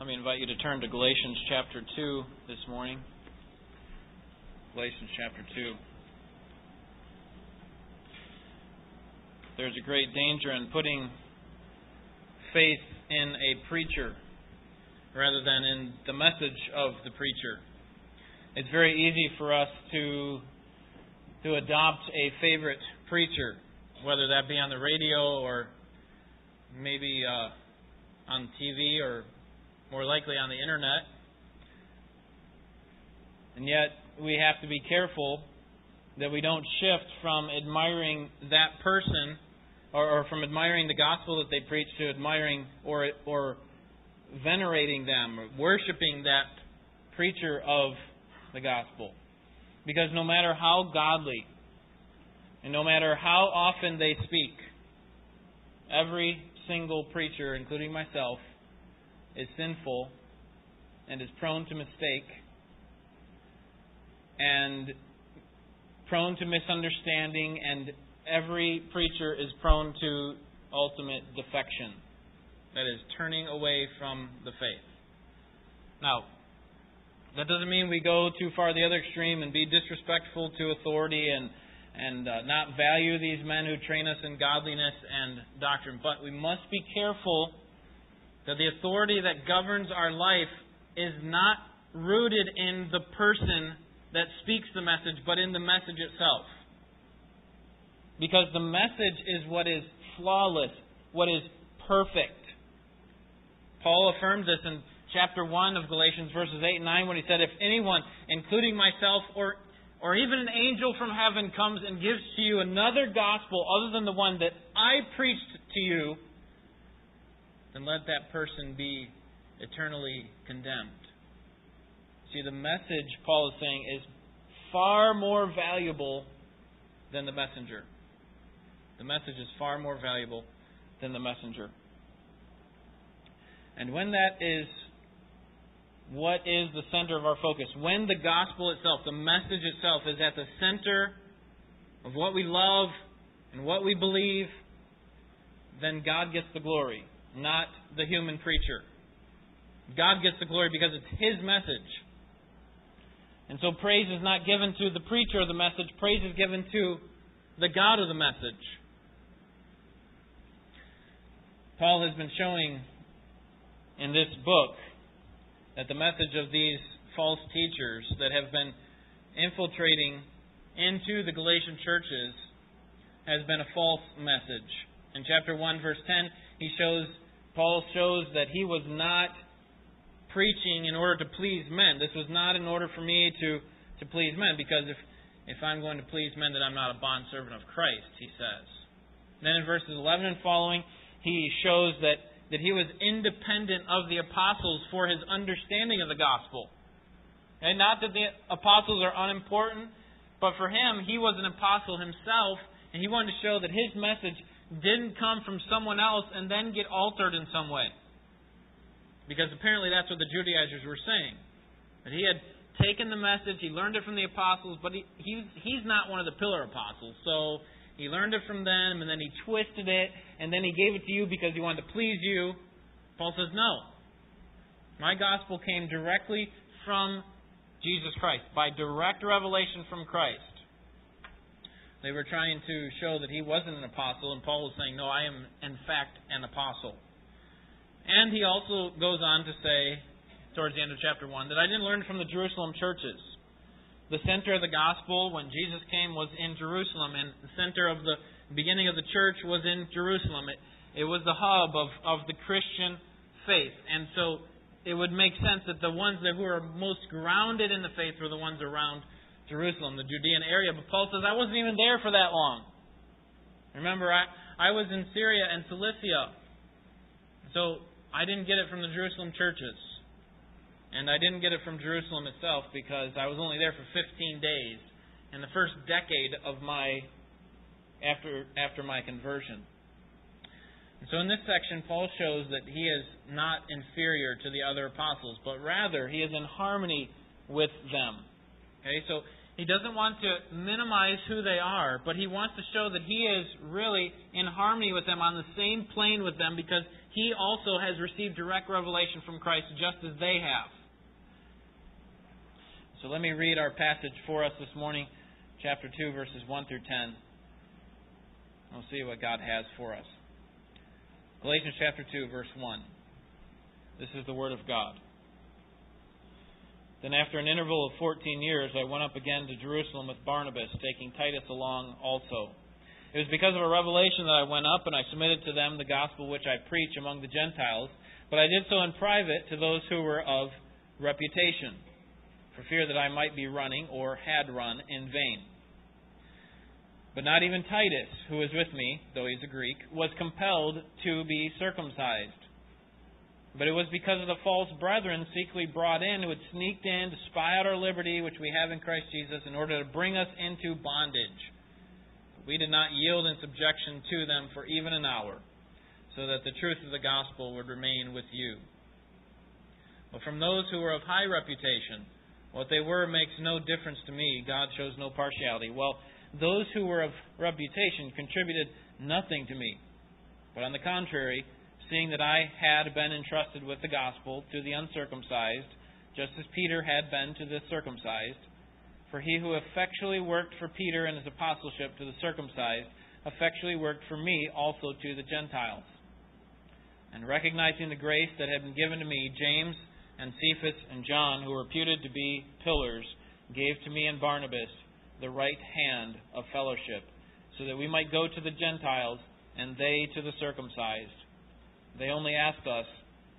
Let me invite you to turn to Galatians chapter 2 this morning. Galatians chapter 2. There's a great danger in putting faith in a preacher rather than in the message of the preacher. It's very easy for us to to adopt a favorite preacher, whether that be on the radio or maybe uh, on TV or more likely on the internet. And yet, we have to be careful that we don't shift from admiring that person or, or, from admiring the gospel that they preach to admiring or, or venerating them or worshiping that preacher of the gospel. Because no matter how godly and no matter how often they speak, every single preacher, including myself, is sinful and is prone to mistake and prone to misunderstanding, and every preacher is prone to ultimate defection. That is, turning away from the faith. Now, that doesn't mean we go too far the other extreme and be disrespectful to authority and and uh, not value these men who train us in godliness and doctrine. But we must be careful that the authority that governs our life is not rooted in the person that speaks the message, but in the message itself. Because the message is what is flawless, what is perfect. Paul affirms this in chapter 1 of Galatians, verses 8 and 9, when he said, If anyone, including myself or or even an angel from heaven comes and gives to you another gospel other than the one that I preached to you, then let that person be eternally condemned. See, the message, Paul is saying, is far more valuable than the messenger. The message is far more valuable than the messenger. And when that is what is the center of our focus. When the gospel itself, the message itself, is at the center of what we love and what we believe, then God gets the glory, not the human preacher. God gets the glory because it's His message. And so praise is not given to the preacher of the message, praise is given to the God of the message. Paul has been showing in this book that the message of these false teachers that have been infiltrating into the Galatian churches has been a false message. In chapter 1 verse 10, he shows Paul shows that he was not preaching in order to please men. This was not in order for me to to please men because if if I'm going to please men then I'm not a bond servant of Christ, he says. Then in verses 11 and following, he shows that that he was independent of the apostles for his understanding of the gospel. And not that the apostles are unimportant, but for him, he was an apostle himself, and he wanted to show that his message didn't come from someone else and then get altered in some way. Because apparently that's what the Judaizers were saying. That he had taken the message, he learned it from the apostles, but he, he he's not one of the pillar apostles. So he learned it from them, and then he twisted it, and then he gave it to you because he wanted to please you. Paul says, No. My gospel came directly from Jesus Christ, by direct revelation from Christ. They were trying to show that he wasn't an apostle, and Paul was saying, No, I am, in fact, an apostle. And he also goes on to say, towards the end of chapter 1, that I didn't learn from the Jerusalem churches the center of the gospel when Jesus came was in Jerusalem, and the center of the beginning of the church was in Jerusalem. It, it was the hub of, of the Christian faith. And so it would make sense that the ones that who were most grounded in the faith were the ones around Jerusalem, the Judean area. But Paul says, I wasn't even there for that long. Remember, I, I was in Syria and Cilicia. So I didn't get it from the Jerusalem churches. And I didn't get it from Jerusalem itself because I was only there for 15 days in the first decade of my after after my conversion. And so in this section Paul shows that he is not inferior to the other apostles, but rather he is in harmony with them. Okay? So he doesn't want to minimize who they are, but he wants to show that he is really in harmony with them on the same plane with them because he also has received direct revelation from Christ just as they have. So let me read our passage for us this morning, chapter 2, verses 1 through 10. We'll see what God has for us. Galatians chapter 2, verse 1. This is the Word of God. Then, after an interval of fourteen years, I went up again to Jerusalem with Barnabas, taking Titus along also. It was because of a revelation that I went up, and I submitted to them the gospel which I preach among the Gentiles, but I did so in private to those who were of reputation, for fear that I might be running, or had run, in vain. But not even Titus, who was with me, though he's a Greek, was compelled to be circumcised but it was because of the false brethren secretly brought in who had sneaked in to spy out our liberty which we have in Christ Jesus in order to bring us into bondage. We did not yield in subjection to them for even an hour, so that the truth of the gospel would remain with you. But from those who were of high reputation, what they were makes no difference to me. God shows no partiality. Well, those who were of reputation contributed nothing to me. But on the contrary, seeing that I had been entrusted with the gospel to the uncircumcised, just as Peter had been to the circumcised. For he who effectually worked for Peter in his apostleship to the circumcised, effectually worked for me also to the Gentiles. And recognizing the grace that had been given to me, James and Cephas and John, who were reputed to be pillars, gave to me and Barnabas the right hand of fellowship, so that we might go to the Gentiles and they to the circumcised. They only asked us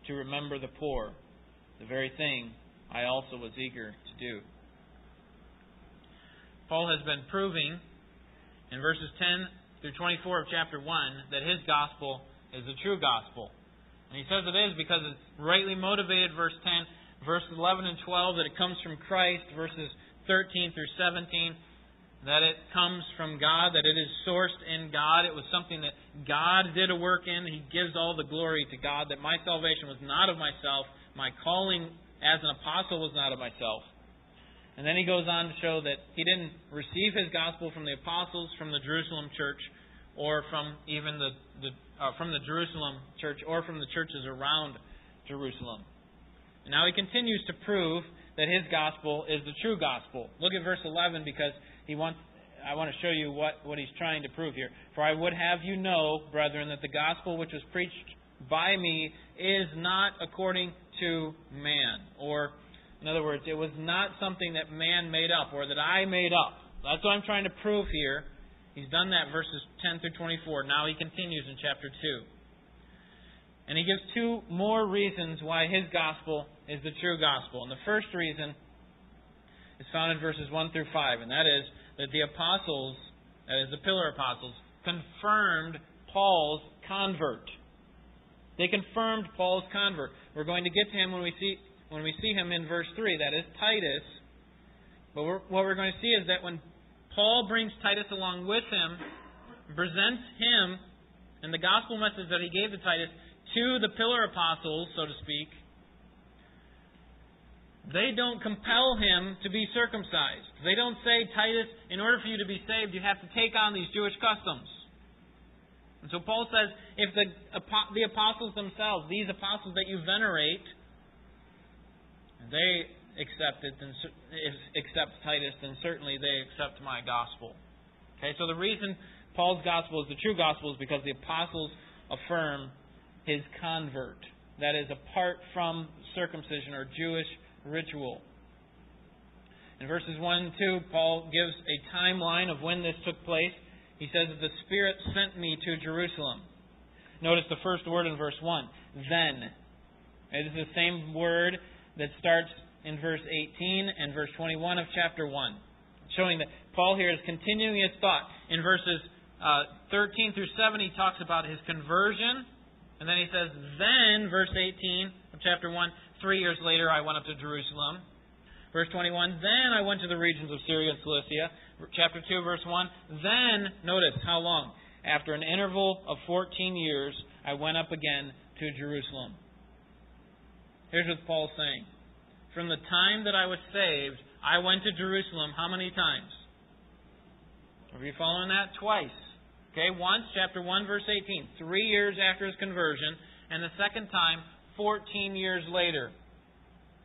to remember the poor, the very thing I also was eager to do. Paul has been proving in verses 10 through 24 of chapter 1 that his gospel is the true gospel. And he says it is because it's rightly motivated, verse 10, verses 11 and 12, that it comes from Christ, verses 13 through 17 that it comes from God, that it is sourced in God. It was something that God did a work in. He gives all the glory to God, that my salvation was not of myself. My calling as an apostle was not of myself. And then he goes on to show that he didn't receive his gospel from the apostles, from the Jerusalem church, or from even the, the uh, from the Jerusalem church, or from the churches around Jerusalem. And now he continues to prove that his gospel is the true gospel. Look at verse 11 because he wants I want to show you what, what he's trying to prove here. For I would have you know, brethren, that the gospel which was preached by me is not according to man. Or, in other words, it was not something that man made up or that I made up. That's what I'm trying to prove here. He's done that verses 10 through 24. Now he continues in chapter 2. And he gives two more reasons why his gospel is the true gospel. And the first reason is found in verses 1 through 5, and that is that the apostles, that is, the pillar apostles, confirmed Paul's convert. They confirmed Paul's convert. We're going to get to him when we see when we see him in verse 3, that is Titus. But we're, what we're going to see is that when Paul brings Titus along with him, presents him and the gospel message that he gave to Titus to the pillar apostles, so to speak, they don't compel him to be circumcised. They don't say, Titus, in order for you to be saved, you have to take on these Jewish customs. And so Paul says, if the, the apostles themselves, these apostles that you venerate, they accept it, then accept Titus, then certainly they accept my gospel. Okay, so the reason Paul's gospel is the true gospel is because the apostles affirm his convert. That is, apart from circumcision or Jewish ritual. In verses 1 and 2, Paul gives a timeline of when this took place. He says the Spirit sent me to Jerusalem. Notice the first word in verse 1 then. It is the same word that starts in verse 18 and verse 21 of chapter 1, showing that Paul here is continuing his thought. In verses uh, 13 through 7, he talks about his conversion. And then he says, then, verse 18 of chapter 1, Three years later, I went up to Jerusalem. Verse 21, then I went to the regions of Syria and Cilicia. Chapter 2, verse 1, then, notice how long? After an interval of 14 years, I went up again to Jerusalem. Here's what Paul's saying. From the time that I was saved, I went to Jerusalem how many times? Are you following that? Twice. Okay, once, chapter 1, verse 18. Three years after his conversion, and the second time 14 years later.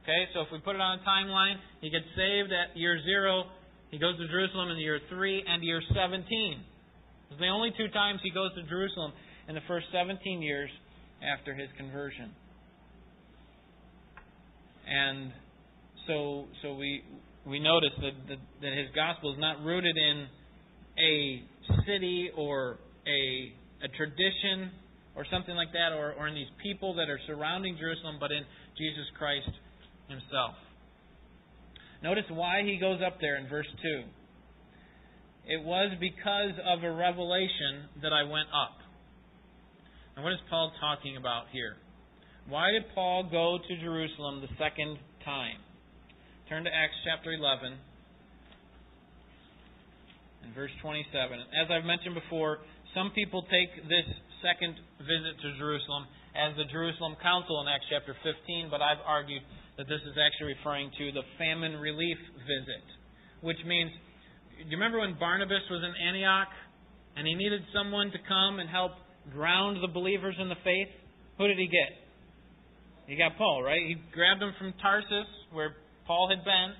Okay, so if we put it on a timeline, he gets saved at year zero, he goes to Jerusalem in year three and year 17. It's the only two times he goes to Jerusalem in the first 17 years after his conversion. And so, so we we notice that, that that his gospel is not rooted in a city or a a tradition or something like that, or, or in these people that are surrounding Jerusalem, but in Jesus Christ himself. Notice why he goes up there in verse 2. It was because of a revelation that I went up. And what is Paul talking about here? Why did Paul go to Jerusalem the second time? Turn to Acts chapter 11 and verse 27. As I've mentioned before, some people take this second visit to Jerusalem as the Jerusalem Council in Acts chapter 15, but I've argued that this is actually referring to the famine relief visit, which means, do you remember when Barnabas was in Antioch and he needed someone to come and help ground the believers in the faith? Who did he get? He got Paul, right? He grabbed him from Tarsus, where Paul had been,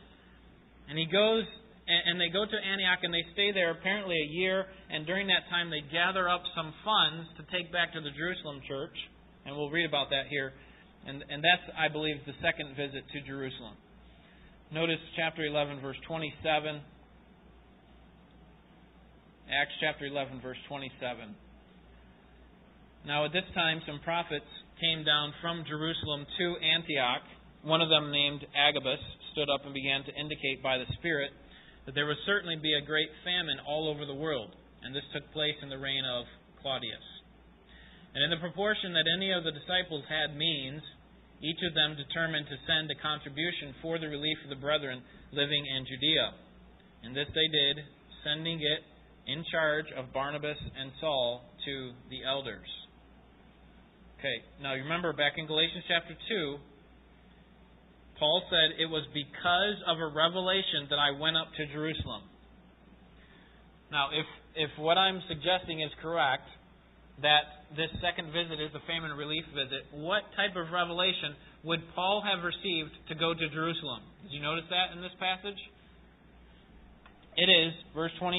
and he goes and they go to Antioch and they stay there apparently a year, and during that time they gather up some funds to take back to the Jerusalem church, and we'll read about that here. And, and that's, I believe, the second visit to Jerusalem. Notice chapter 11, verse 27. Acts chapter 11, verse 27. Now, at this time, some prophets came down from Jerusalem to Antioch. One of them, named Agabus, stood up and began to indicate by the Spirit that there would certainly be a great famine all over the world, and this took place in the reign of Claudius. And in the proportion that any of the disciples had means, each of them determined to send a contribution for the relief of the brethren living in Judea. And this they did, sending it in charge of Barnabas and Saul to the elders. Okay, now you remember back in Galatians chapter 2, Paul said, It was because of a revelation that I went up to Jerusalem. Now, if, if what I'm suggesting is correct, that this second visit is a famine relief visit, what type of revelation would Paul have received to go to Jerusalem? Did you notice that in this passage? It is, verse 28.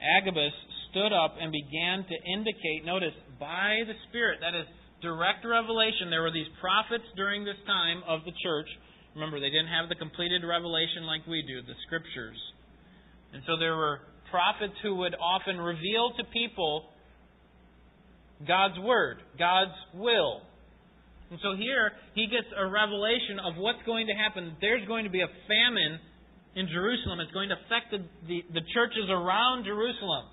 Agabus stood up and began to indicate, notice, by the Spirit, that is direct revelation. There were these prophets during this time of the church Remember, they didn't have the completed revelation like we do, the scriptures. And so there were prophets who would often reveal to people God's word, God's will. And so here he gets a revelation of what's going to happen. There's going to be a famine in Jerusalem. It's going to affect the, the, the churches around Jerusalem.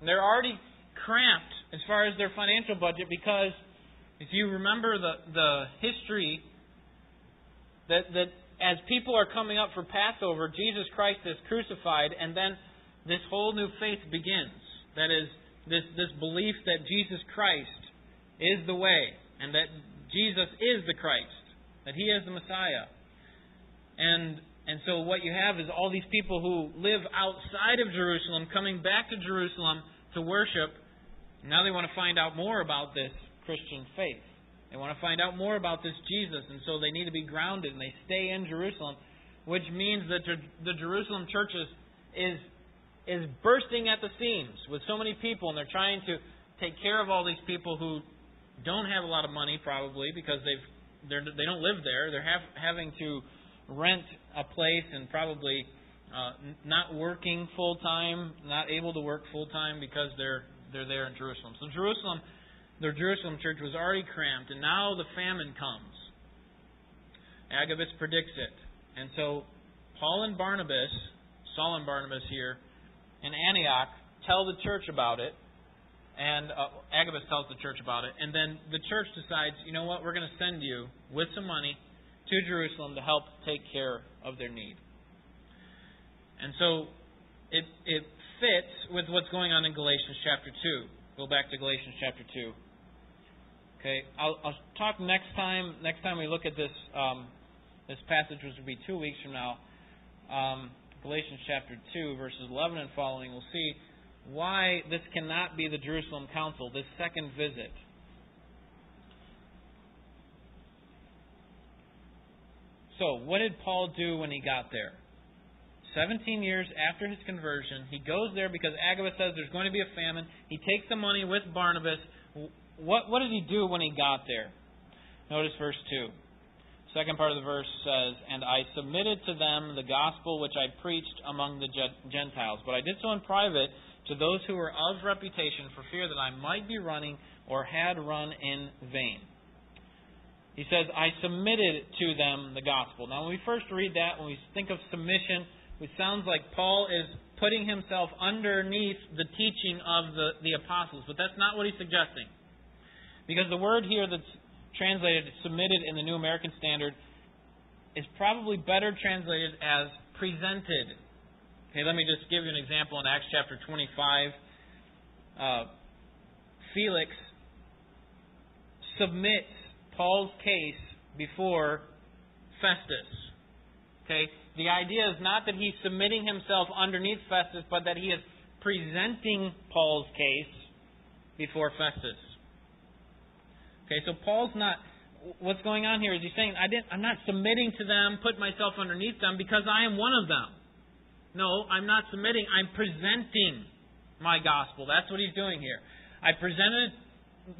And they're already cramped as far as their financial budget because if you remember the, the history that, that as people are coming up for Passover, Jesus Christ is crucified, and then this whole new faith begins. That is, this, this belief that Jesus Christ is the way, and that Jesus is the Christ, that He is the Messiah. And, and so what you have is all these people who live outside of Jerusalem coming back to Jerusalem to worship. Now they want to find out more about this Christian faith. They want to find out more about this Jesus, and so they need to be grounded, and they stay in Jerusalem, which means that the Jerusalem church is, is, is bursting at the seams with so many people, and they're trying to take care of all these people who don't have a lot of money, probably, because they've they're, they don't live there. They're have, having to rent a place and probably uh, not working full time, not able to work full time because they're they're there in Jerusalem. So Jerusalem the Jerusalem church was already cramped, and now the famine comes. Agabus predicts it. And so Paul and Barnabas, Saul and Barnabas here, in Antioch, tell the church about it. And uh, Agabus tells the church about it. And then the church decides, you know what, we're going to send you with some money to Jerusalem to help take care of their need. And so it, it fits with what's going on in Galatians chapter 2. Go back to Galatians chapter 2. Okay, I'll, I'll, talk next time. Next time we look at this um, this passage, which will be two weeks from now, um, Galatians chapter two, verses eleven and following. We'll see why this cannot be the Jerusalem Council, this second visit. So, what did Paul do when he got there? 17 years after his conversion, he goes there because Agabus says there's going to be a famine. He takes the money with Barnabas what, what did he do when he got there? Notice verse 2. Second part of the verse says, And I submitted to them the gospel which I preached among the Gentiles. But I did so in private to those who were of reputation for fear that I might be running or had run in vain. He says, I submitted to them the gospel. Now, when we first read that, when we think of submission, it sounds like Paul is putting himself underneath the teaching of the, the apostles. But that's not what he's suggesting. Because the word here that's translated submitted in the New American Standard is probably better translated as presented. Okay, let me just give you an example in Acts chapter 25. Uh, Felix submits Paul's case before Festus. Okay? The idea is not that he's submitting himself underneath Festus, but that he is presenting Paul's case before Festus. Okay, so Paul's not what's going on here is he's saying I didn't I'm not submitting to them, put myself underneath them because I am one of them. No, I'm not submitting, I'm presenting my gospel. That's what he's doing here. I presented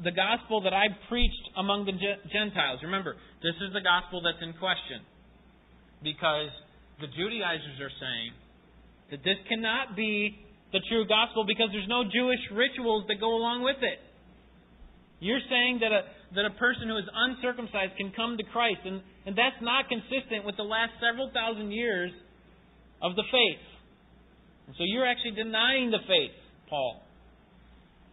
the gospel that I preached among the Gentiles. Remember, this is the gospel that's in question. Because the Judaizers are saying that this cannot be the true gospel because there's no Jewish rituals that go along with it. You're saying that a, that a person who is uncircumcised can come to Christ, and, and that's not consistent with the last several thousand years of the faith. And so you're actually denying the faith, Paul.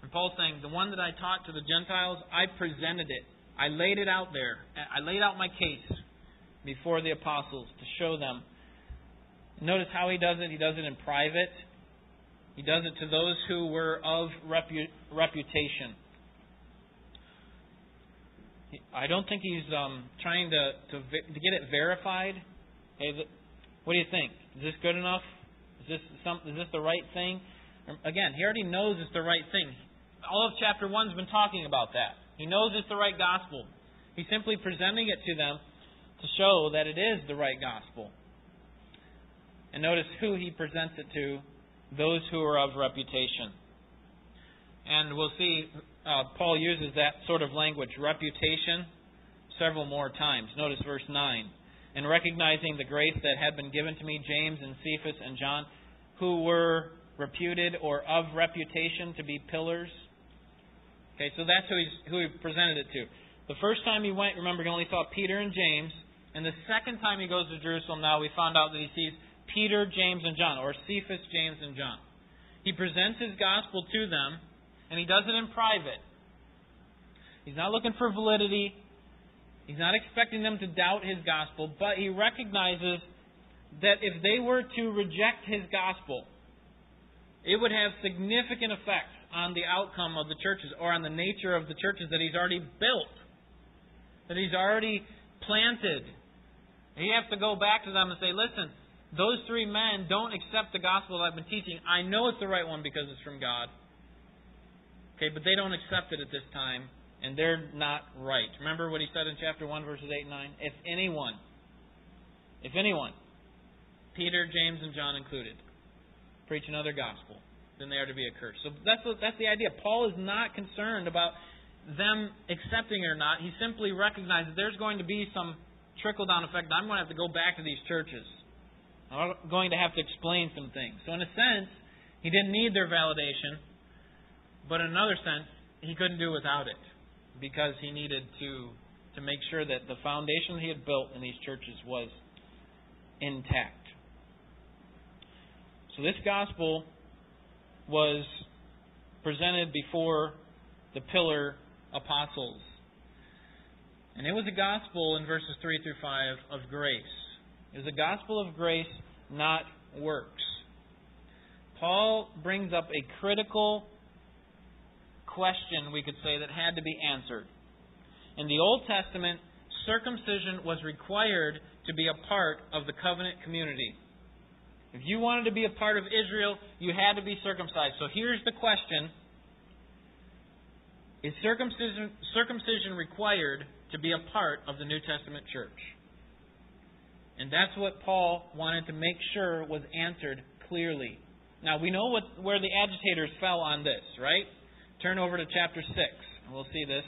And Paul's saying, the one that I taught to the Gentiles, I presented it. I laid it out there. I laid out my case before the apostles to show them. Notice how he does it. He does it in private. He does it to those who were of repu- reputation. I don't think he's um, trying to, to, to get it verified. Hey, what do you think? Is this good enough? Is this some, is this the right thing? Again, he already knows it's the right thing all of chapter 1 has been talking about that. He knows it's the right gospel. He's simply presenting it to them to show that it is the right gospel. And notice who he presents it to those who are of reputation. And we'll see uh, Paul uses that sort of language, reputation, several more times. Notice verse 9. In recognizing the grace that had been given to me, James and Cephas and John, who were reputed or of reputation to be pillars Okay, so that's who, who he presented it to. The first time he went, remember, he only saw Peter and James. And the second time he goes to Jerusalem now, we found out that he sees Peter, James, and John, or Cephas, James, and John. He presents his gospel to them, and he does it in private. He's not looking for validity. He's not expecting them to doubt his gospel, but he recognizes that if they were to reject his gospel, it would have significant effects on the outcome of the churches or on the nature of the churches that he's already built, that he's already planted. He has to go back to them and say, listen, those three men don't accept the gospel that I've been teaching. I know it's the right one because it's from God. Okay, but they don't accept it at this time, and they're not right. Remember what he said in chapter 1, verses 8 and 9? If anyone, if anyone, Peter, James, and John included, preach another gospel, then they are to be accursed. So that's what, that's the idea. Paul is not concerned about them accepting it or not. He simply recognizes there's going to be some trickle down effect. I'm going to have to go back to these churches. I'm going to have to explain some things. So in a sense, he didn't need their validation, but in another sense, he couldn't do without it because he needed to to make sure that the foundation he had built in these churches was intact. So this gospel was presented before the pillar apostles. And it was a gospel in verses 3 through 5 of grace. It was a gospel of grace, not works. Paul brings up a critical question, we could say, that had to be answered. In the Old Testament, circumcision was required to be a part of the covenant community. If you wanted to be a part of Israel, you had to be circumcised. So here's the question Is circumcision, circumcision required to be a part of the New Testament church? And that's what Paul wanted to make sure was answered clearly. Now, we know what, where the agitators fell on this, right? Turn over to chapter 6, and we'll see this.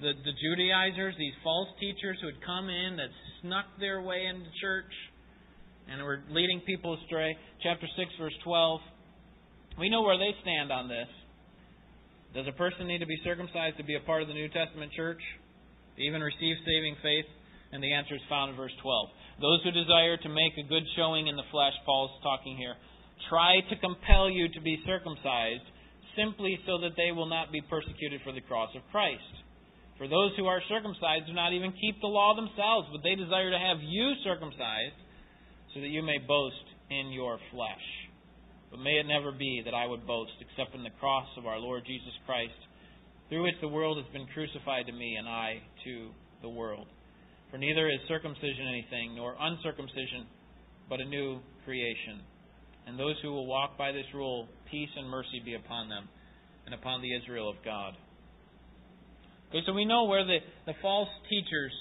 The, the Judaizers, these false teachers who had come in that snuck their way into church and were leading people astray. Chapter 6, verse 12. We know where they stand on this. Does a person need to be circumcised to be a part of the New Testament church? To even receive saving faith? And the answer is found in verse 12. Those who desire to make a good showing in the flesh, Paul's talking here, try to compel you to be circumcised simply so that they will not be persecuted for the cross of Christ. For those who are circumcised do not even keep the law themselves, but they desire to have you circumcised so that you may boast in your flesh. But may it never be that I would boast except in the cross of our Lord Jesus Christ, through which the world has been crucified to me and I to the world. For neither is circumcision anything, nor uncircumcision, but a new creation. And those who will walk by this rule, peace and mercy be upon them, and upon the Israel of God. Okay, so we know where the, the false teachers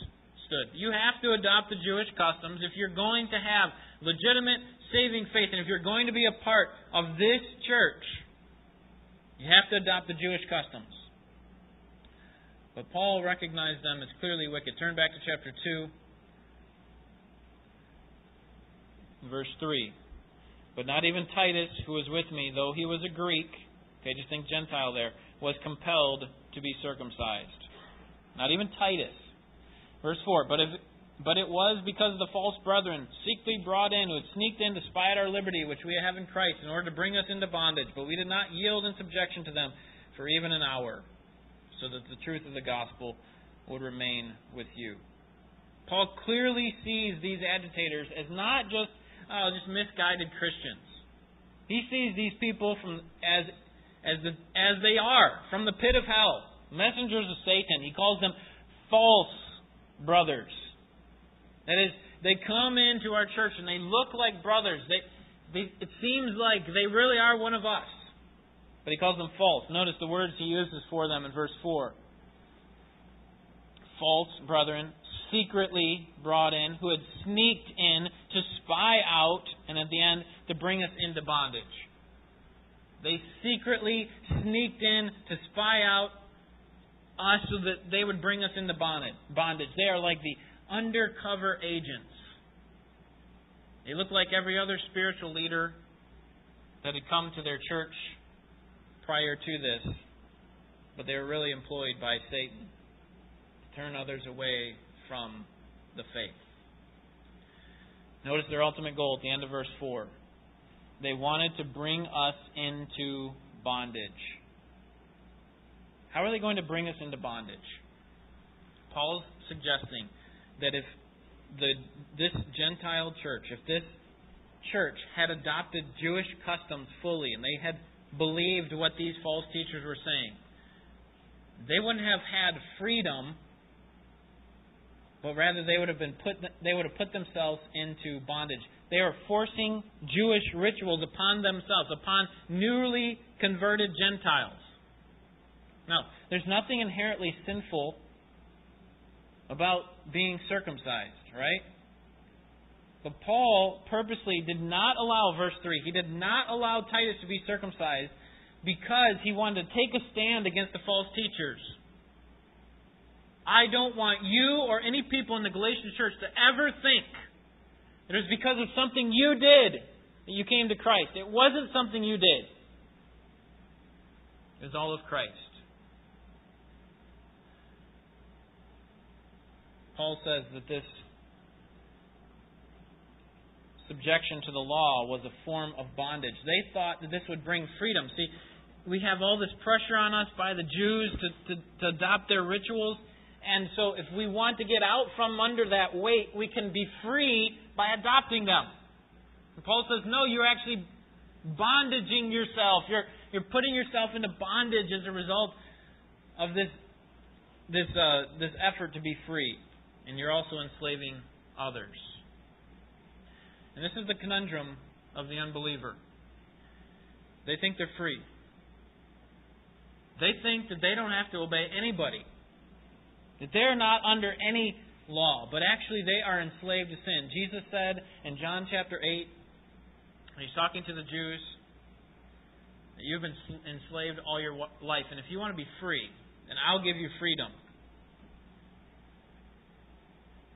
stood. You have to adopt the Jewish customs if you're going to have legitimate saving faith, and if you're going to be a part of this church, you have to adopt the Jewish customs. But Paul recognized them as clearly wicked. Turn back to chapter 2, verse 3. But not even Titus, who was with me, though he was a Greek, okay, just think Gentile there, was compelled to be circumcised. Not even Titus. Verse 4 But if but it was because of the false brethren, secretly brought in, who had sneaked in to spy at our liberty, which we have in Christ, in order to bring us into bondage. But we did not yield in subjection to them for even an hour so that the truth of the gospel would remain with you. Paul clearly sees these agitators as not just oh, just misguided Christians. He sees these people from as as the, as they are from the pit of hell, messengers of Satan. He calls them false brothers. That is, they come into our church and they look like brothers. They, they, it seems like they really are one of us. But he calls them false. Notice the words he uses for them in verse 4. False brethren, secretly brought in, who had sneaked in to spy out, and at the end, to bring us into bondage. They secretly sneaked in to spy out us so that they would bring us into bondage. They are like the undercover agents. They look like every other spiritual leader that had come to their church prior to this, but they were really employed by Satan to turn others away from the faith. Notice their ultimate goal at the end of verse 4. They wanted to bring us into bondage. How are they going to bring us into bondage? Paul's suggesting that if the this Gentile church, if this church had adopted Jewish customs fully and they had believed what these false teachers were saying, they wouldn't have had freedom, but rather they would have been put they would have put themselves into bondage. They are forcing Jewish rituals upon themselves, upon newly converted Gentiles. Now, there's nothing inherently sinful about being circumcised, right? But Paul purposely did not allow, verse 3, he did not allow Titus to be circumcised because he wanted to take a stand against the false teachers. I don't want you or any people in the Galatian church to ever think that it was because of something you did that you came to Christ. It wasn't something you did, it was all of Christ. Paul says that this subjection to the law was a form of bondage. They thought that this would bring freedom. See, we have all this pressure on us by the Jews to, to, to adopt their rituals. And so, if we want to get out from under that weight, we can be free by adopting them. And Paul says, no, you're actually bondaging yourself. You're, you're putting yourself into bondage as a result of this, this, uh, this effort to be free. And you're also enslaving others. And this is the conundrum of the unbeliever. They think they're free. They think that they don't have to obey anybody. That they're not under any law, but actually they are enslaved to sin. Jesus said in John chapter 8, when he's talking to the Jews, that you've been enslaved all your life, and if you want to be free, then I'll give you freedom.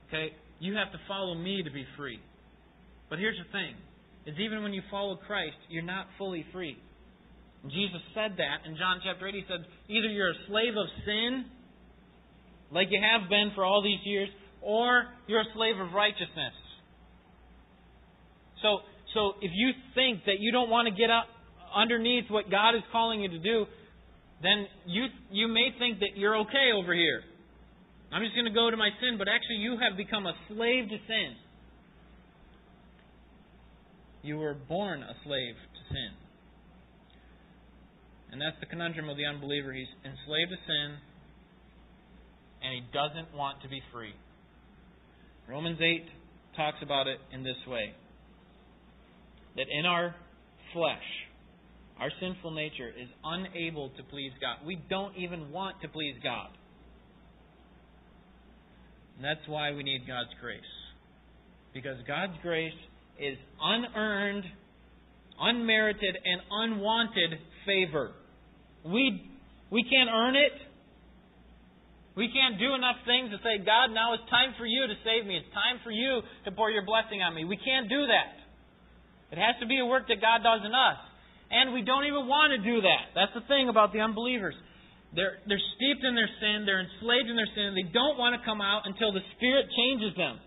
Okay? You have to follow me to be free. But here's the thing is even when you follow Christ, you're not fully free. Jesus said that in John chapter 8. He said, either you're a slave of sin, like you have been for all these years, or you're a slave of righteousness. So, so if you think that you don't want to get up underneath what God is calling you to do, then you you may think that you're okay over here. I'm just going to go to my sin, but actually you have become a slave to sin. You were born a slave to sin. And that's the conundrum of the unbeliever. He's enslaved to sin, and he doesn't want to be free. Romans 8 talks about it in this way that in our flesh, our sinful nature is unable to please God. We don't even want to please God. And that's why we need God's grace. Because God's grace is unearned, unmerited, and unwanted favor. We, we can't earn it. We can't do enough things to say, God, now it's time for you to save me. It's time for you to pour your blessing on me. We can't do that. It has to be a work that God does in us. And we don't even want to do that. That's the thing about the unbelievers. They're, they're steeped in their sin, they're enslaved in their sin, they don't want to come out until the Spirit changes them.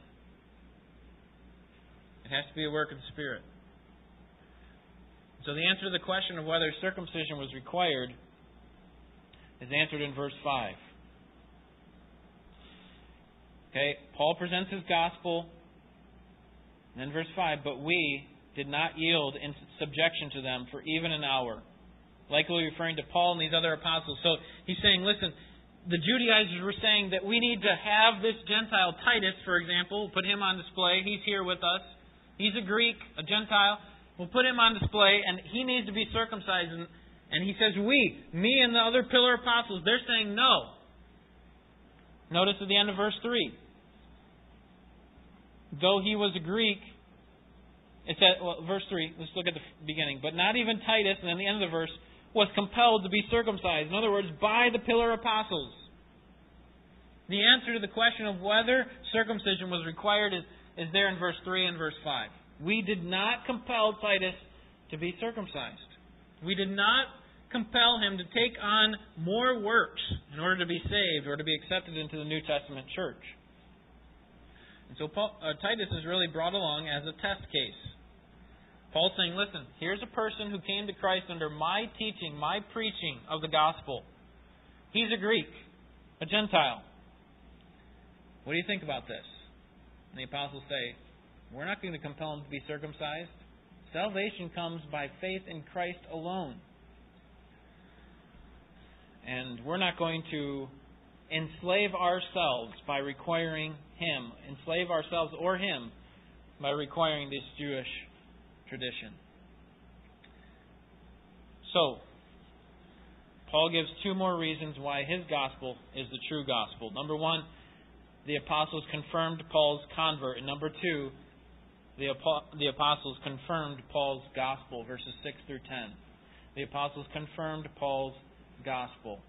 It has to be a work of the Spirit. So the answer to the question of whether circumcision was required is answered in verse 5. Okay, Paul presents his gospel. And then verse 5, but we did not yield in subjection to them for even an hour. Likely referring to Paul and these other apostles. So he's saying, listen, the Judaizers were saying that we need to have this Gentile, Titus, for example, put him on display. He's here with us. He's a Greek, a Gentile. We'll put him on display, and he needs to be circumcised. And, and he says, We, me and the other pillar apostles, they're saying no. Notice at the end of verse 3. Though he was a Greek, it said, well, verse 3, let's look at the beginning. But not even Titus, and then the end of the verse, was compelled to be circumcised. In other words, by the pillar apostles. The answer to the question of whether circumcision was required is is there in verse 3 and verse 5. We did not compel Titus to be circumcised. We did not compel him to take on more works in order to be saved or to be accepted into the New Testament church. And so Paul, uh, Titus is really brought along as a test case. Paul's saying, listen, here's a person who came to Christ under my teaching, my preaching of the gospel. He's a Greek, a Gentile. What do you think about this? And the apostles say, We're not going to compel him to be circumcised. Salvation comes by faith in Christ alone. And we're not going to enslave ourselves by requiring him, enslave ourselves or him by requiring this Jewish tradition. So, Paul gives two more reasons why his gospel is the true gospel. Number one, the apostles confirmed Paul's convert. And number two, the, apostles confirmed Paul's gospel, verses 6 through 10. The apostles confirmed Paul's gospel.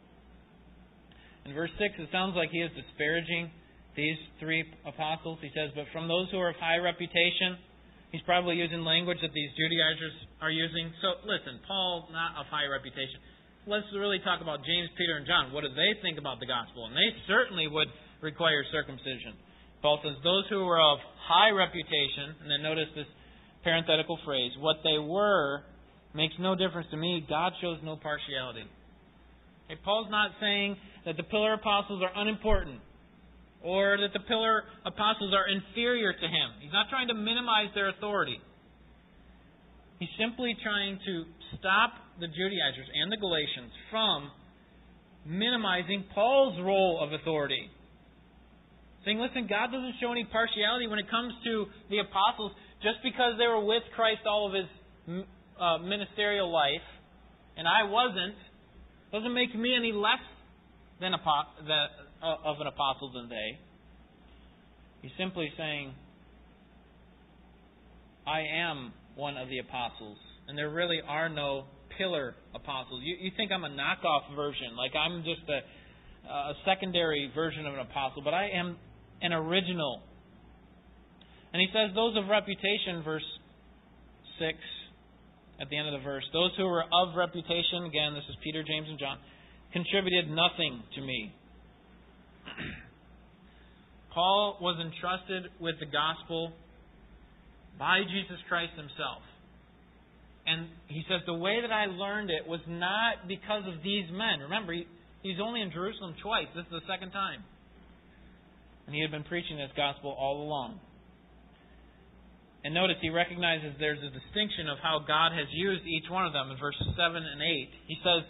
In verse 6, it sounds like he is disparaging these three apostles. He says, But from those who are of high reputation, he's probably using language that these Judaizers are using. So listen, Paul, not of high reputation. Let's really talk about James, Peter, and John. What do they think about the gospel? And they certainly would require circumcision. Paul says, Those who were of high reputation, and then notice this parenthetical phrase, what they were makes no difference to me. God shows no partiality. Okay, Paul's not saying that the pillar apostles are unimportant or that the pillar apostles are inferior to him. He's not trying to minimize their authority. He's simply trying to stop the Judaizers and the Galatians from minimizing Paul's role of authority saying, listen, God doesn't show any partiality when it comes to the apostles just because they were with Christ all of his uh, ministerial life, and I wasn't, doesn't make me any less than uh, of an apostle than they. He's simply saying, I am one of the apostles. And there really are no pillar apostles. You, you think I'm a knockoff version, like I'm just a, a secondary version of an apostle, but I am an original. And he says, Those of reputation, verse 6, at the end of the verse, those who were of reputation, again, this is Peter, James, and John, contributed nothing to me. Paul was entrusted with the gospel by Jesus Christ himself. And he says, the way that I learned it was not because of these men. Remember, he, he's only in Jerusalem twice. This is the second time. And he had been preaching this gospel all along. And notice he recognizes there's a distinction of how God has used each one of them in verses 7 and 8. He says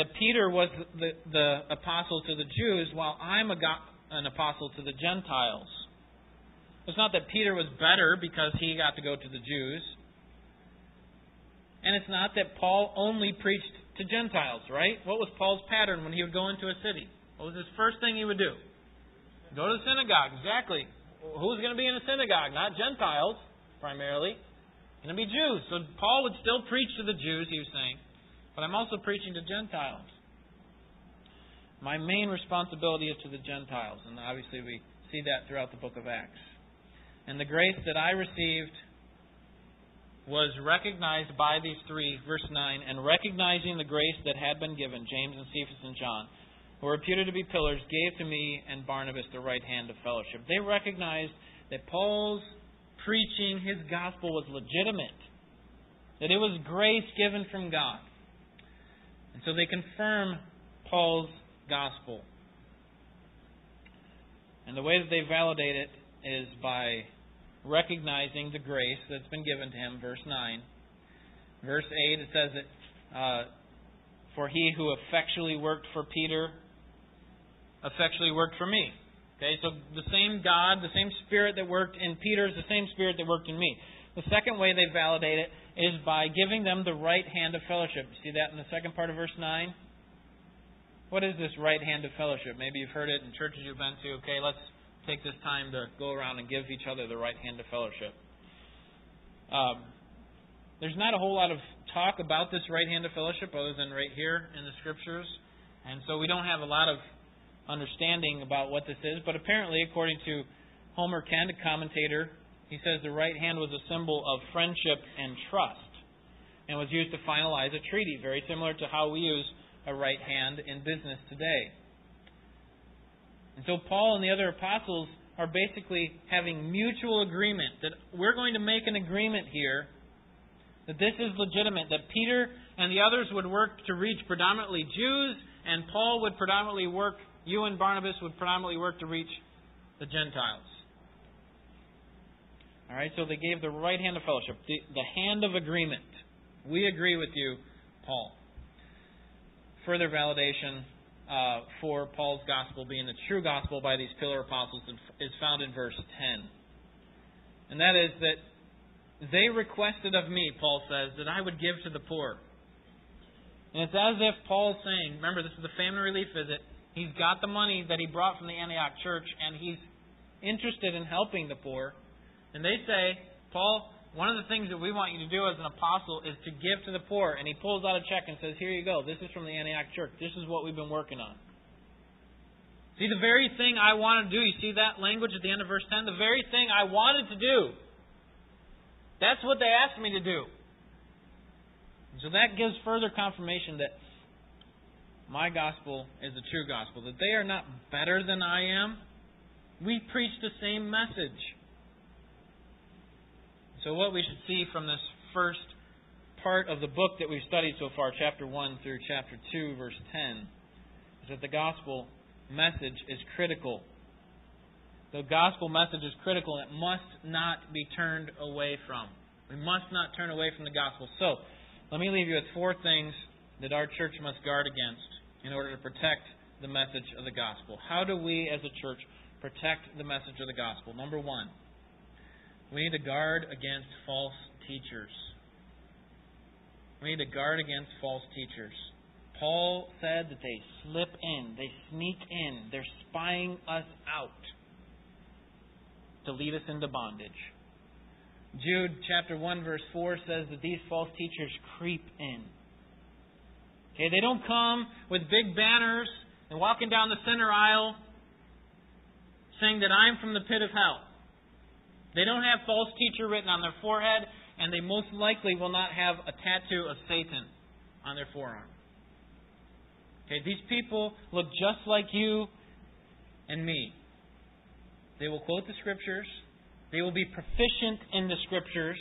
that Peter was the, the apostle to the Jews, while I'm a, an apostle to the Gentiles. It's not that Peter was better because he got to go to the Jews. And it's not that Paul only preached to Gentiles, right? What was Paul's pattern when he would go into a city? What was his first thing he would do? Go to the synagogue, exactly. Who's going to be in a synagogue? Not Gentiles, primarily. Going to be Jews. So Paul would still preach to the Jews, he was saying, but I'm also preaching to Gentiles. My main responsibility is to the Gentiles, and obviously we see that throughout the book of Acts. And the grace that I received was recognized by these three, verse 9, and recognizing the grace that had been given, James and Cephas and John, who were reputed to be pillars, gave to me and Barnabas the right hand of fellowship. They recognized that Paul's preaching, his gospel was legitimate, that it was grace given from God. And so they confirm Paul's gospel. And the way that they validate it is by recognizing the grace that's been given to him, verse 9. Verse 8, it says that, uh, For he who effectually worked for Peter effectually worked for me. Okay, so the same God, the same Spirit that worked in Peter is the same Spirit that worked in me. The second way they validate it is by giving them the right hand of fellowship. You see that in the second part of verse 9? What is this right hand of fellowship? Maybe you've heard it in churches you've been to. Okay, let's take this time to go around and give each other the right hand of fellowship. Um, there's not a whole lot of talk about this right hand of fellowship other than right here in the scriptures. And so we don't have a lot of understanding about what this is. But apparently, according to Homer Kent, a commentator, he says the right hand was a symbol of friendship and trust and was used to finalize a treaty, very similar to how we use a right hand in business today. And so Paul and the other apostles are basically having mutual agreement that we're going to make an agreement here that this is legitimate, that Peter and the others would work to reach predominantly Jews, and Paul would predominantly work, you and Barnabas would predominantly work to reach the Gentiles. All right, so they gave the right hand of fellowship, the, the hand of agreement. We agree with you, Paul. Further validation uh, for Paul's gospel being the true gospel by these pillar apostles is found in verse 10. And that is that they requested of me, Paul says, that I would give to the poor. And it's as if Paul's saying, remember, this is a family relief visit. He's got the money that he brought from the Antioch church, and he's interested in helping the poor. And they say, Paul, one of the things that we want you to do as an apostle is to give to the poor. And he pulls out a check and says, Here you go. This is from the Antioch church. This is what we've been working on. See, the very thing I wanted to do, you see that language at the end of verse 10? The very thing I wanted to do. That's what they asked me to do. So that gives further confirmation that my gospel is the true gospel, that they are not better than I am. We preach the same message. So, what we should see from this first part of the book that we've studied so far, chapter 1 through chapter 2, verse 10, is that the gospel message is critical. The gospel message is critical and it must not be turned away from. We must not turn away from the gospel. So, let me leave you with four things that our church must guard against in order to protect the message of the gospel. How do we as a church protect the message of the gospel? Number one, we need to guard against false teachers. We need to guard against false teachers. Paul said that they slip in, they sneak in, they're spying us out. to lead us into bondage. Jude chapter 1 verse 4 says that these false teachers creep in. Okay, they don't come with big banners and walking down the center aisle saying that I'm from the pit of hell. They don't have false teacher written on their forehead, and they most likely will not have a tattoo of Satan on their forearm. Okay, these people look just like you and me. They will quote the scriptures. They will be proficient in the scriptures.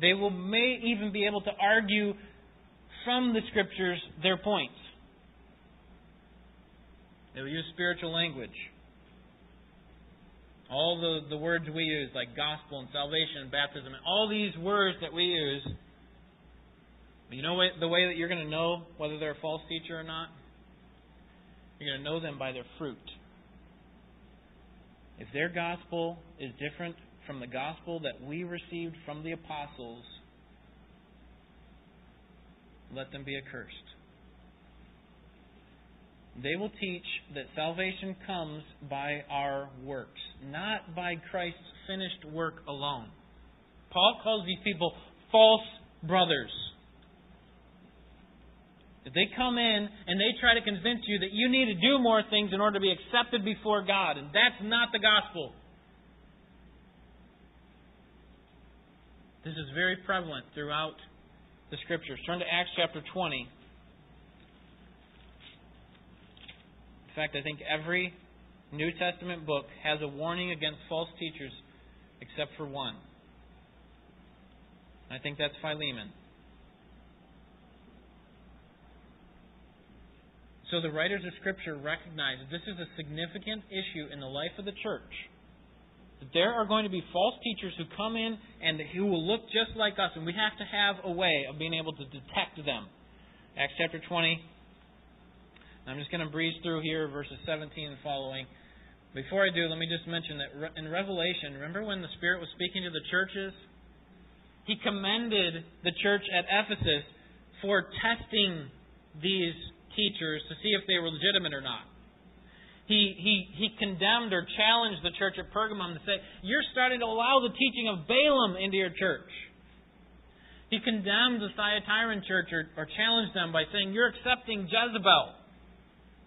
They will may even be able to argue from the scriptures their points. They will use spiritual language. All the, the words we use, like gospel and salvation and baptism, and all these words that we use, you know the way that you're going to know whether they're a false teacher or not? You're going to know them by their fruit. If their gospel is different from the gospel that we received from the apostles, let them be accursed. They will teach that salvation comes by our works, not by Christ's finished work alone. Paul calls these people false brothers. If they come in and they try to convince you that you need to do more things in order to be accepted before God, and that's not the gospel. This is very prevalent throughout the scriptures. Turn to Acts chapter 20. In fact, I think every New Testament book has a warning against false teachers except for one. I think that's Philemon. So the writers of Scripture recognize this is a significant issue in the life of the church. That there are going to be false teachers who come in and who will look just like us, and we have to have a way of being able to detect them. Acts chapter 20. I'm just going to breeze through here, verses 17 and following. Before I do, let me just mention that in Revelation, remember when the Spirit was speaking to the churches? He commended the church at Ephesus for testing these teachers to see if they were legitimate or not. He, he, he condemned or challenged the church at Pergamum to say, You're starting to allow the teaching of Balaam into your church. He condemned the Thyatiran church or, or challenged them by saying, You're accepting Jezebel.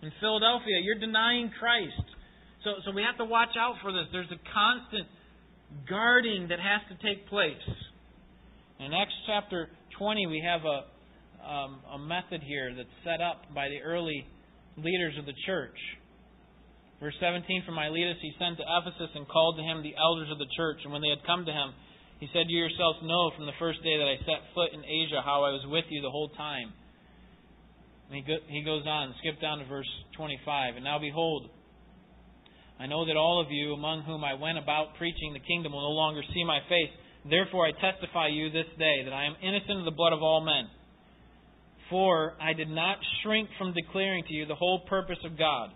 In Philadelphia, you're denying Christ. So, so we have to watch out for this. There's a constant guarding that has to take place. In Acts chapter 20, we have a, um, a method here that's set up by the early leaders of the church. Verse 17 From Miletus he sent to Ephesus and called to him the elders of the church. And when they had come to him, he said, You yourselves know from the first day that I set foot in Asia how I was with you the whole time. And he, go, he goes on, skip down to verse 25. And now behold, I know that all of you among whom I went about preaching the kingdom will no longer see my face. Therefore I testify you this day that I am innocent of the blood of all men. For I did not shrink from declaring to you the whole purpose of God.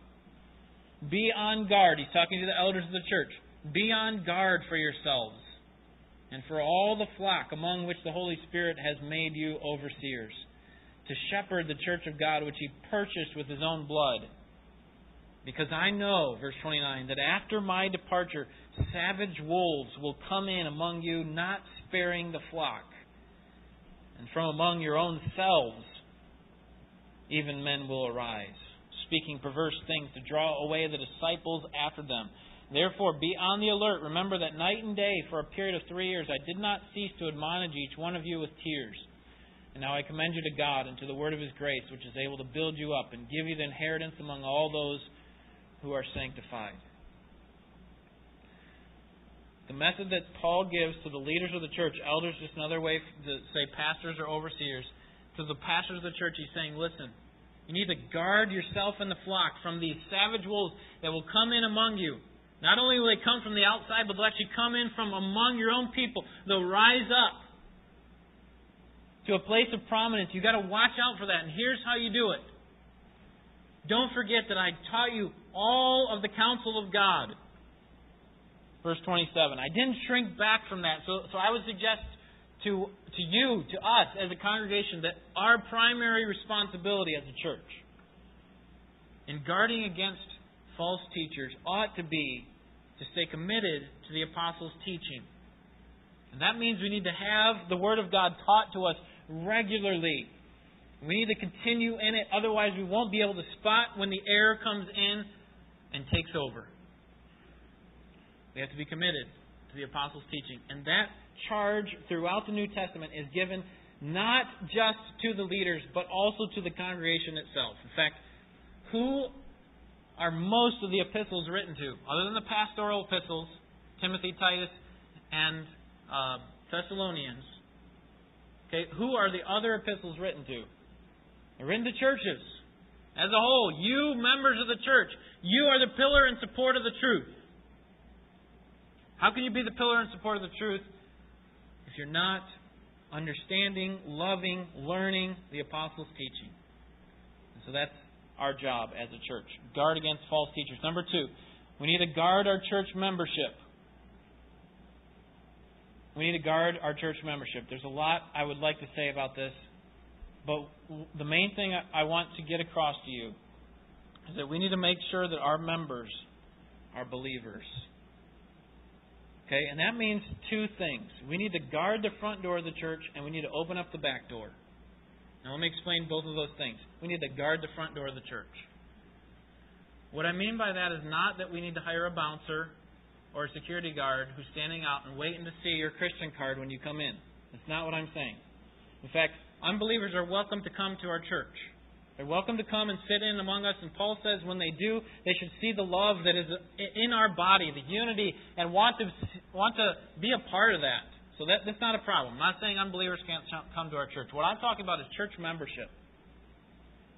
Be on guard. He's talking to the elders of the church. Be on guard for yourselves and for all the flock among which the Holy Spirit has made you overseers, to shepherd the church of God which he purchased with his own blood. Because I know, verse 29, that after my departure, savage wolves will come in among you, not sparing the flock. And from among your own selves even men will arise, speaking perverse things to draw away the disciples after them. Therefore, be on the alert. Remember that night and day, for a period of three years, I did not cease to admonish each one of you with tears. And now I commend you to God and to the word of his grace, which is able to build you up and give you the inheritance among all those who are sanctified. The method that Paul gives to the leaders of the church, elders, just another way to say pastors or overseers, to the pastors of the church, he's saying, listen, you need to guard yourself and the flock from these savage wolves that will come in among you. Not only will they come from the outside, but they'll actually come in from among your own people. They'll rise up to a place of prominence. You've got to watch out for that. And here's how you do it. Don't forget that I taught you all of the counsel of God. Verse 27. I didn't shrink back from that. So, so I would suggest to, to you, to us as a congregation, that our primary responsibility as a church in guarding against false teachers ought to be to stay committed to the apostles' teaching. And that means we need to have the Word of God taught to us regularly. We need to continue in it, otherwise, we won't be able to spot when the error comes in and takes over. We have to be committed to the apostles' teaching. And that charge throughout the New Testament is given not just to the leaders, but also to the congregation itself. In fact, who are most of the epistles written to? Other than the pastoral epistles, Timothy, Titus, and uh, Thessalonians. Okay, who are the other epistles written to? They're written to churches as a whole. You, members of the church, you are the pillar and support of the truth. How can you be the pillar and support of the truth you're not understanding, loving, learning the apostles' teaching? And so that's our job as a church. Guard against false teachers. Number two, we need to guard our church membership. We need to guard our church membership. There's a lot I would like to say about this, but the main thing I want to get across to you is that we need to make sure that our members are believers. Okay, and that means two things. We need to guard the front door of the church, and we need to open up the back door. Now, let me explain both of those things. We need to guard the front door of the church. What I mean by that is not that we need to hire a bouncer or a security guard who's standing out and waiting to see your Christian card when you come in. That's not what I'm saying. In fact, unbelievers are welcome to come to our church. They're welcome to come and sit in among us. And Paul says when they do, they should see the love that is in our body, the unity, and want to want to be a part of that. So that, that's not a problem. I'm not saying unbelievers can't come to our church. What I'm talking about is church membership.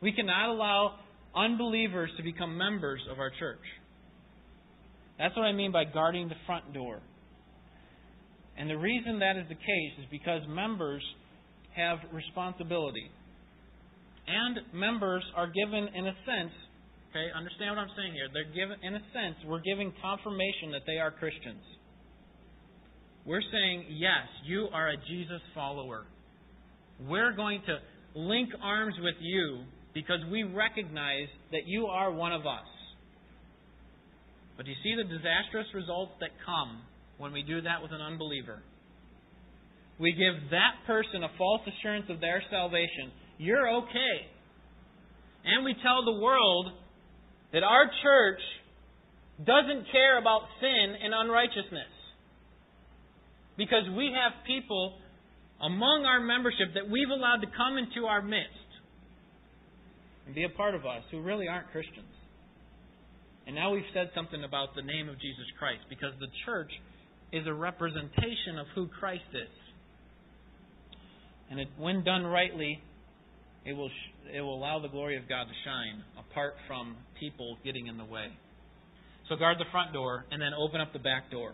We cannot allow unbelievers to become members of our church. That's what I mean by guarding the front door. And the reason that is the case is because members have responsibility. And members are given, in a sense, okay, understand what I'm saying here. They're given, in a sense, we're giving confirmation that they are Christians. We're saying, yes, you are a Jesus follower. We're going to link arms with you because we recognize that you are one of us. But do you see the disastrous results that come when we do that with an unbeliever. We give that person a false assurance of their salvation. You're okay. And we tell the world that our church doesn't care about sin and unrighteousness because we have people among our membership that we've allowed to come into our midst and be a part of us who really aren't Christians. And now we've said something about the name of Jesus Christ because the church is a representation of who Christ is. And it, when done rightly, it will, it will allow the glory of God to shine apart from people getting in the way. So guard the front door and then open up the back door.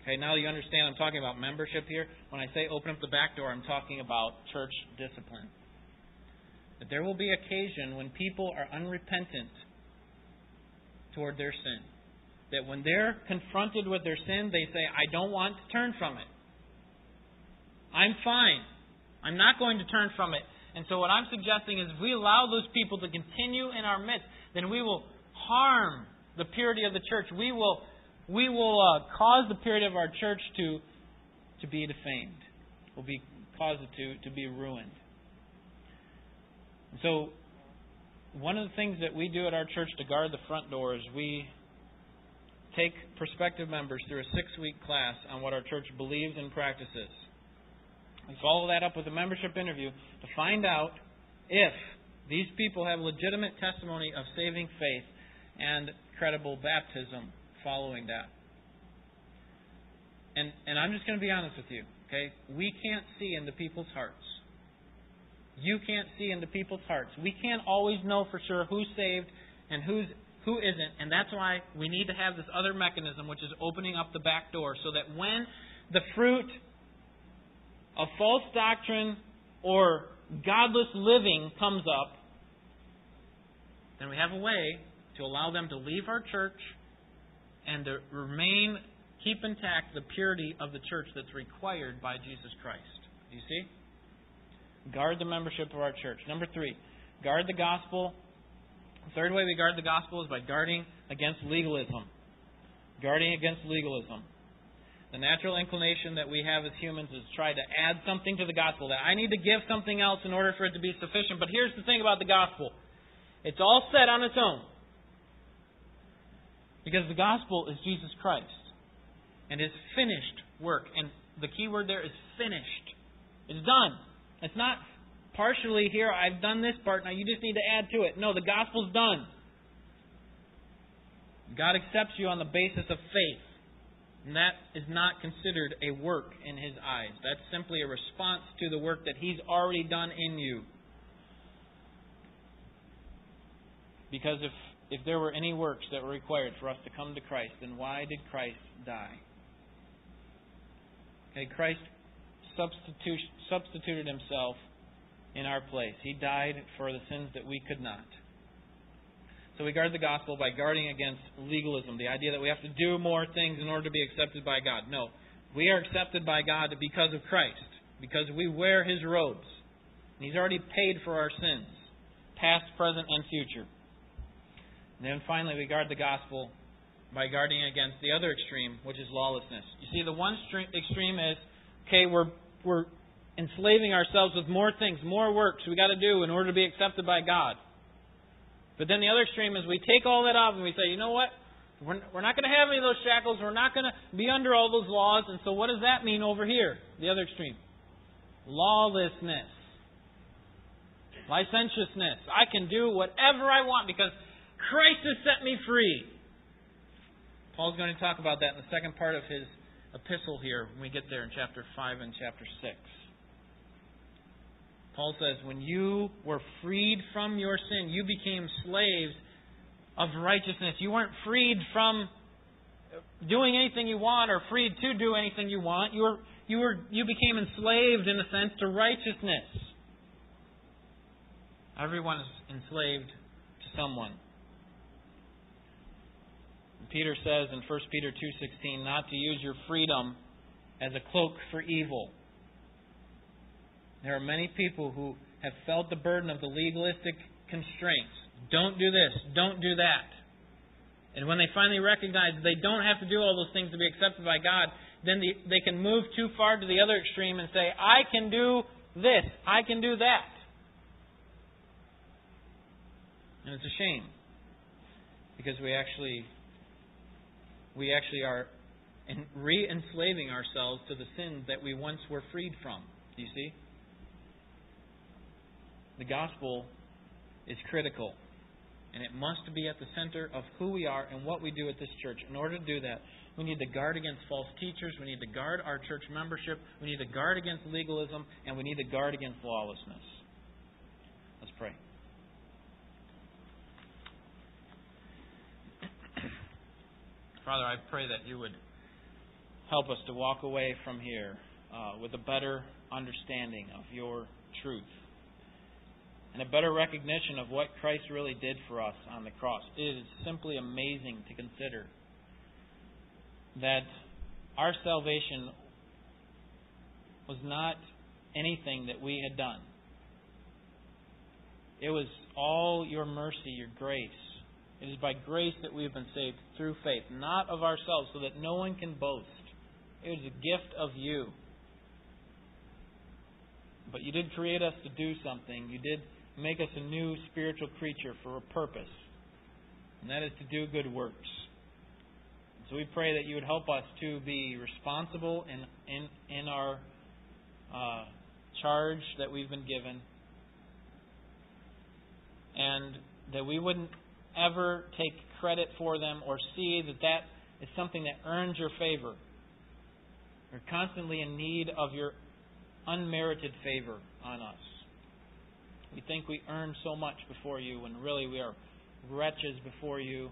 Okay, now you understand I'm talking about membership here. When I say open up the back door, I'm talking about church discipline. That there will be occasion when people are unrepentant toward their sin. That when they're confronted with their sin, they say, I don't want to turn from it. I'm fine. I'm not going to turn from it. And so what I'm suggesting is if we allow those people to continue in our midst, then we will harm the purity of the church. We will we will uh, cause the purity of our church to, to be defamed. Will be cause it to, to be ruined. And so, one of the things that we do at our church to guard the front door is we take prospective members through a six week class on what our church believes and practices. We follow that up with a membership interview to find out if these people have legitimate testimony of saving faith and credible baptism following that. And and I'm just going to be honest with you, okay? We can't see into people's hearts. You can't see into people's hearts. We can't always know for sure who's saved and who's who isn't, and that's why we need to have this other mechanism, which is opening up the back door, so that when the fruit of false doctrine or godless living comes up, then we have a way to allow them to leave our church and to remain, keep intact the purity of the church that's required by Jesus Christ. Do you see? Guard the membership of our church. Number three, guard the gospel. The third way we guard the gospel is by guarding against legalism. guarding against legalism. The natural inclination that we have as humans is try to add something to the gospel. That I need to give something else in order for it to be sufficient. But here's the thing about the gospel it's all set on its own. Because the gospel is Jesus Christ and his finished work. And the key word there is finished. It's done. It's not partially here, I've done this part, now you just need to add to it. No, the gospel's done. God accepts you on the basis of faith. And that is not considered a work in His eyes. That's simply a response to the work that He's already done in you. Because if, if there were any works that were required for us to come to Christ, then why did Christ die? Okay, Christ substituted Himself in our place. He died for the sins that we could not. So we guard the gospel by guarding against legalism, the idea that we have to do more things in order to be accepted by God. No. We are accepted by God because of Christ, because we wear His robes. And He's already paid for our sins, past, present, and future. And then finally, we guard the gospel by guarding against the other extreme, which is lawlessness. You see, the one extreme is, okay, we're, we're enslaving ourselves with more things, more works we got to do in order to be accepted by God. But then the other extreme is we take all that off and we say, you know what? We're, we're not going to have any of those shackles. We're not going to be under all those laws. And so what does that mean over here? The other extreme. Lawlessness. Licentiousness. I can do whatever I want because Christ has set me free. Paul's going to talk about that in the second part of his epistle here when we get there in chapter 5 and chapter 6. Paul says, when you were freed from your sin, you became slaves of righteousness. You weren't freed from doing anything you want or freed to do anything you want. You were you were you became enslaved in a sense to righteousness. Everyone is enslaved to someone. Peter says in 1 Peter 2:16 not to use your freedom as a cloak for evil there are many people who have felt the burden of the legalistic constraints. Don't do this, don't do that. And when they finally recognize they don't have to do all those things to be accepted by God, then the, they can move too far to the other extreme and say, I can do this, I can do that. And it's a shame because we actually we actually are re-enslaving ourselves to the sins that we once were freed from. Do you see? The gospel is critical. And it must be at the center of who we are and what we do at this church. In order to do that, we need to guard against false teachers. We need to guard our church membership. We need to guard against legalism. And we need to guard against lawlessness. Let's pray. Father, I pray that you would help us to walk away from here uh, with a better understanding of your truth and a better recognition of what Christ really did for us on the cross. It is simply amazing to consider that our salvation was not anything that we had done. It was all your mercy, your grace. It is by grace that we have been saved through faith, not of ourselves, so that no one can boast. It was a gift of you. But you did create us to do something. You did make us a new spiritual creature for a purpose, and that is to do good works. So we pray that you would help us to be responsible in in in our uh, charge that we've been given, and that we wouldn't ever take credit for them or see that that is something that earns your favor. We're constantly in need of your unmerited favor on us. We think we earn so much before you when really we are wretches before you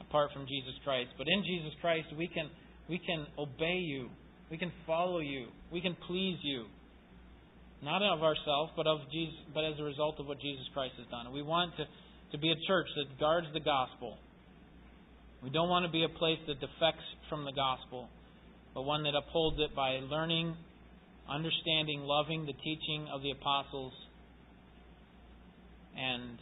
apart from Jesus Christ. But in Jesus Christ we can we can obey you. We can follow you. We can please you. Not of ourselves, but of Jesus but as a result of what Jesus Christ has done. We want to, to be a church that guards the gospel. We don't want to be a place that defects from the gospel, but one that upholds it by learning, understanding, loving the teaching of the apostles and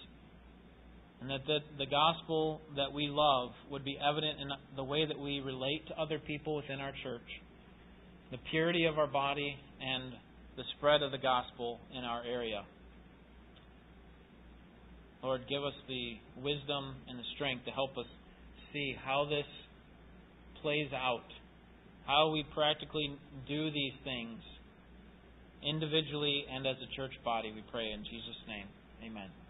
And that the, the gospel that we love would be evident in the way that we relate to other people within our church, the purity of our body, and the spread of the gospel in our area. Lord, give us the wisdom and the strength to help us see how this plays out, how we practically do these things individually and as a church body, we pray in Jesus' name. Amen.